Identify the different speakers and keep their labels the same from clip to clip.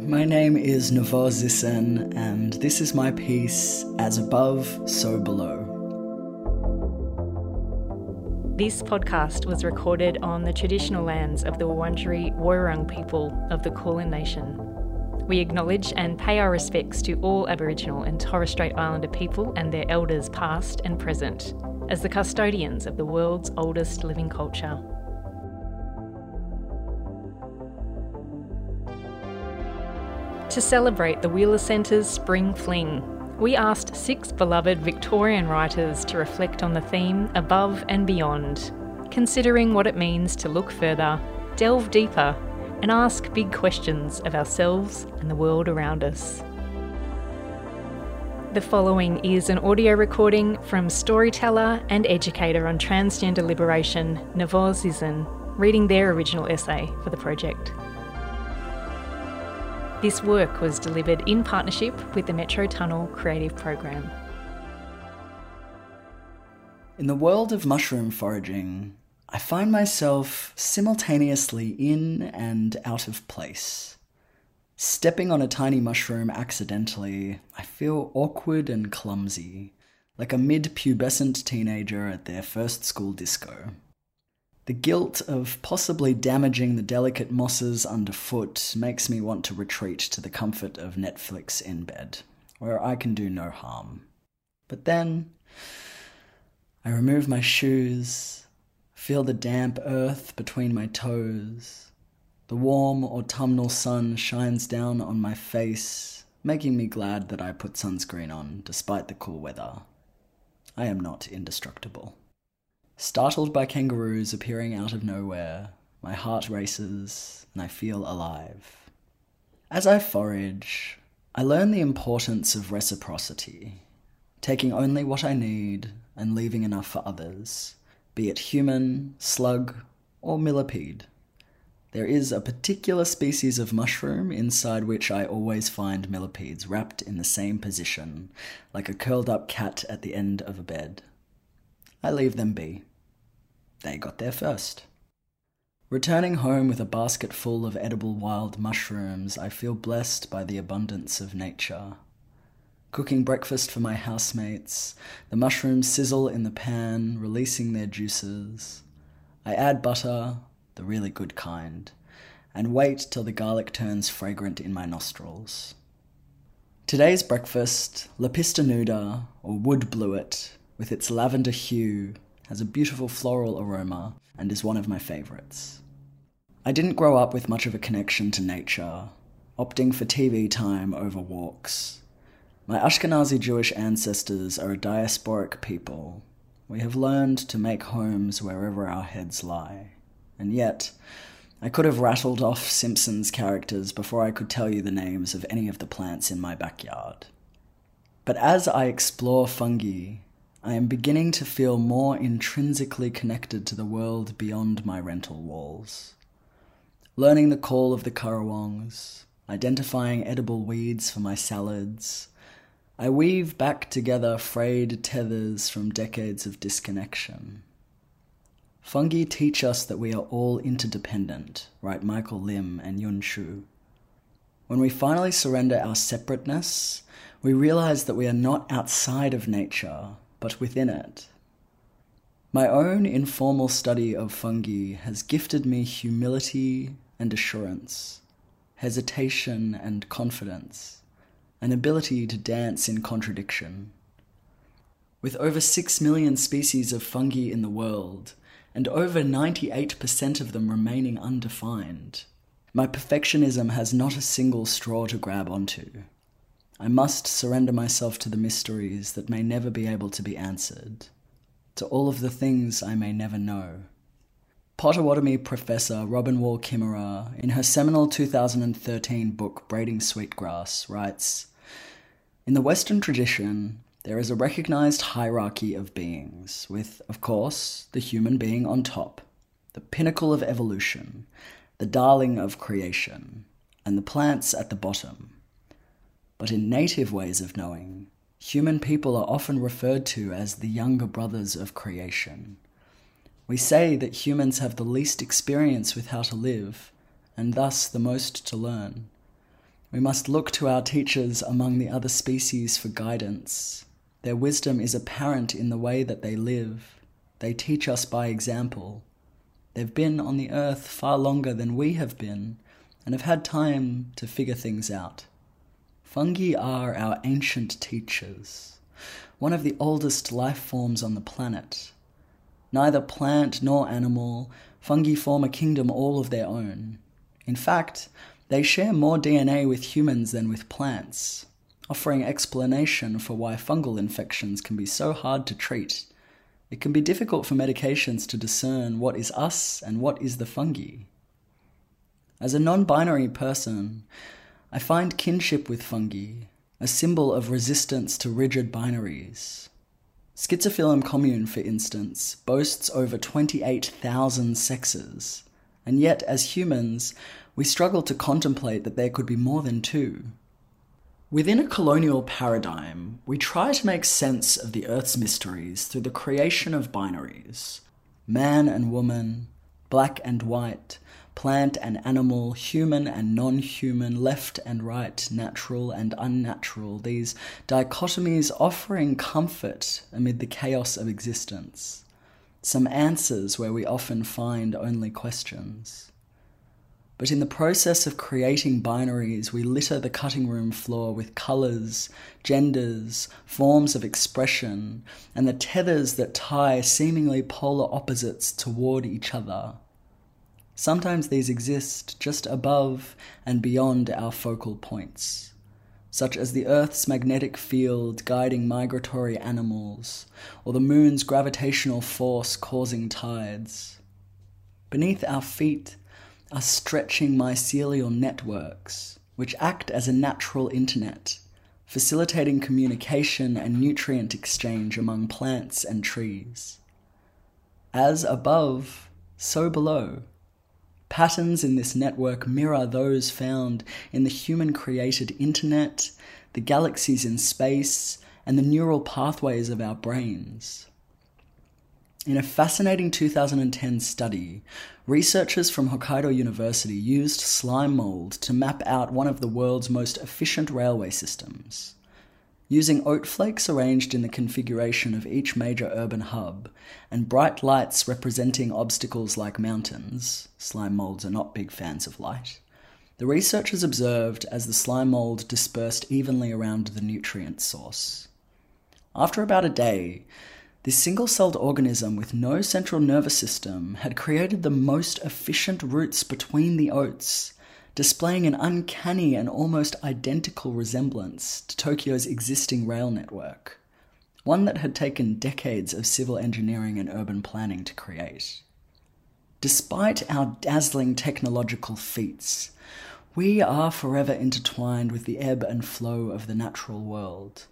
Speaker 1: My name is Nevo Zisin, and this is my piece, As Above, So Below.
Speaker 2: This podcast was recorded on the traditional lands of the Wurundjeri Woiwurrung people of the Kulin Nation. We acknowledge and pay our respects to all Aboriginal and Torres Strait Islander people and their elders past and present, as the custodians of the world's oldest living culture. To celebrate the Wheeler Centre's Spring Fling, we asked six beloved Victorian writers to reflect on the theme above and beyond, considering what it means to look further, delve deeper, and ask big questions of ourselves and the world around us. The following is an audio recording from storyteller and educator on transgender liberation, Zisin, reading their original essay for the project. This work was delivered in partnership with the Metro Tunnel Creative Program.
Speaker 1: In the world of mushroom foraging, I find myself simultaneously in and out of place. Stepping on a tiny mushroom accidentally, I feel awkward and clumsy, like a mid pubescent teenager at their first school disco. The guilt of possibly damaging the delicate mosses underfoot makes me want to retreat to the comfort of Netflix in bed, where I can do no harm. But then, I remove my shoes, feel the damp earth between my toes. The warm autumnal sun shines down on my face, making me glad that I put sunscreen on despite the cool weather. I am not indestructible. Startled by kangaroos appearing out of nowhere, my heart races and I feel alive. As I forage, I learn the importance of reciprocity, taking only what I need and leaving enough for others, be it human, slug, or millipede. There is a particular species of mushroom inside which I always find millipedes wrapped in the same position, like a curled up cat at the end of a bed. I leave them be. They got there first. Returning home with a basket full of edible wild mushrooms, I feel blessed by the abundance of nature. Cooking breakfast for my housemates, the mushrooms sizzle in the pan, releasing their juices. I add butter, the really good kind, and wait till the garlic turns fragrant in my nostrils. Today's breakfast, Lepista nuda, or wood blewit, with its lavender hue, has a beautiful floral aroma, and is one of my favourites. I didn't grow up with much of a connection to nature, opting for TV time over walks. My Ashkenazi Jewish ancestors are a diasporic people. We have learned to make homes wherever our heads lie. And yet, I could have rattled off Simpsons characters before I could tell you the names of any of the plants in my backyard. But as I explore fungi, I am beginning to feel more intrinsically connected to the world beyond my rental walls. Learning the call of the currawongs, identifying edible weeds for my salads, I weave back together frayed tethers from decades of disconnection. Fungi teach us that we are all interdependent, write Michael Lim and Yun Shu. When we finally surrender our separateness, we realize that we are not outside of nature, but within it. My own informal study of fungi has gifted me humility and assurance, hesitation and confidence, an ability to dance in contradiction. With over 6 million species of fungi in the world, and over 98% of them remaining undefined, my perfectionism has not a single straw to grab onto. I must surrender myself to the mysteries that may never be able to be answered, to all of the things I may never know. Potawatomi professor Robin Wall Kimmerer, in her seminal 2013 book Braiding Sweetgrass, writes In the Western tradition, there is a recognized hierarchy of beings, with, of course, the human being on top, the pinnacle of evolution, the darling of creation, and the plants at the bottom but in native ways of knowing, human people are often referred to as the younger brothers of creation. We say that humans have the least experience with how to live, and thus the most to learn. We must look to our teachers among the other species for guidance. Their wisdom is apparent in the way that they live. They teach us by example. They've been on the earth far longer than we have been and have had time to figure things out. Fungi are our ancient teachers, one of the oldest life forms on the planet. Neither plant nor animal, fungi form a kingdom all of their own. In fact, they share more DNA with humans than with plants, offering explanation for why fungal infections can be so hard to treat. It can be difficult for medications to discern what is us and what is the fungi. As a non binary person, I find kinship with fungi, a symbol of resistance to rigid binaries. Schizophyllum commune, for instance, boasts over 28,000 sexes, and yet as humans, we struggle to contemplate that there could be more than two. Within a colonial paradigm, we try to make sense of the Earth's mysteries through the creation of binaries man and woman, black and white, plant and animal, human and non human, left and right, natural and unnatural, these dichotomies offering comfort amid the chaos of existence, some answers where we often find only questions. But in the process of creating binaries, we litter the cutting room floor with colours, genders, forms of expression, and the tethers that tie seemingly polar opposites toward each other. Sometimes these exist just above and beyond our focal points, such as the Earth's magnetic field guiding migratory animals, or the moon's gravitational force causing tides. Beneath our feet, are stretching mycelial networks, which act as a natural internet, facilitating communication and nutrient exchange among plants and trees. As above, so below. Patterns in this network mirror those found in the human created internet, the galaxies in space, and the neural pathways of our brains. In a fascinating 2010 study, researchers from Hokkaido University used slime mold to map out one of the world's most efficient railway systems. Using oat flakes arranged in the configuration of each major urban hub, and bright lights representing obstacles like mountains, slime molds are not big fans of light, the researchers observed as the slime mold dispersed evenly around the nutrient source. After about a day, this single celled organism with no central nervous system had created the most efficient routes between the oats, displaying an uncanny and almost identical resemblance to Tokyo's existing rail network, one that had taken decades of civil engineering and urban planning to create. Despite our dazzling technological feats, we are forever intertwined with the ebb and flow of the natural world.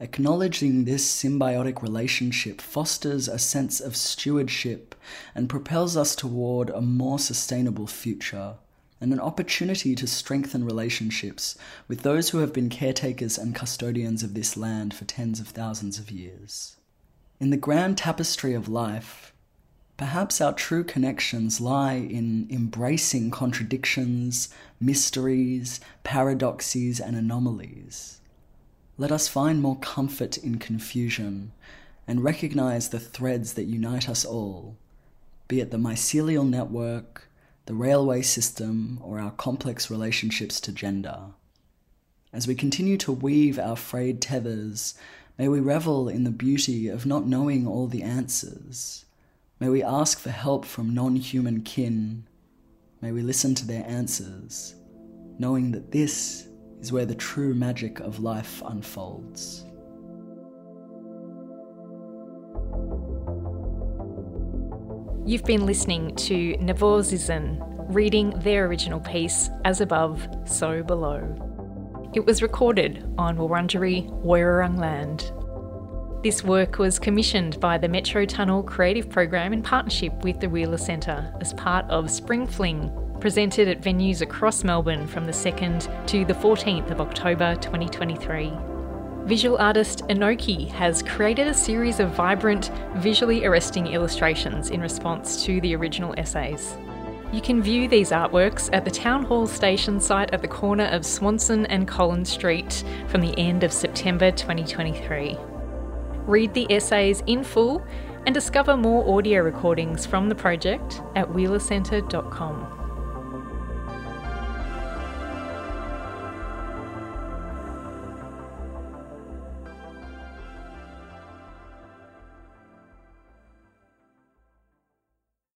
Speaker 1: Acknowledging this symbiotic relationship fosters a sense of stewardship and propels us toward a more sustainable future and an opportunity to strengthen relationships with those who have been caretakers and custodians of this land for tens of thousands of years. In the grand tapestry of life, perhaps our true connections lie in embracing contradictions, mysteries, paradoxes, and anomalies let us find more comfort in confusion and recognize the threads that unite us all, be it the mycelial network, the railway system, or our complex relationships to gender. As we continue to weave our frayed tethers, may we revel in the beauty of not knowing all the answers. May we ask for help from non human kin. May we listen to their answers, knowing that this is where the true magic of life unfolds.
Speaker 2: You've been listening to Nevo reading their original piece, As Above, So Below. It was recorded on Wurundjeri Woiwurrung land. This work was commissioned by the Metro Tunnel Creative Program in partnership with the Wheeler Centre as part of Spring Fling, presented at venues across Melbourne from the 2nd to the 14th of October 2023. Visual artist Enoki has created a series of vibrant, visually arresting illustrations in response to the original essays. You can view these artworks at the Town Hall Station site at the corner of Swanston and Collins Street from the end of September 2023. Read the essays in full and discover more audio recordings from the project at wheelercentre.com.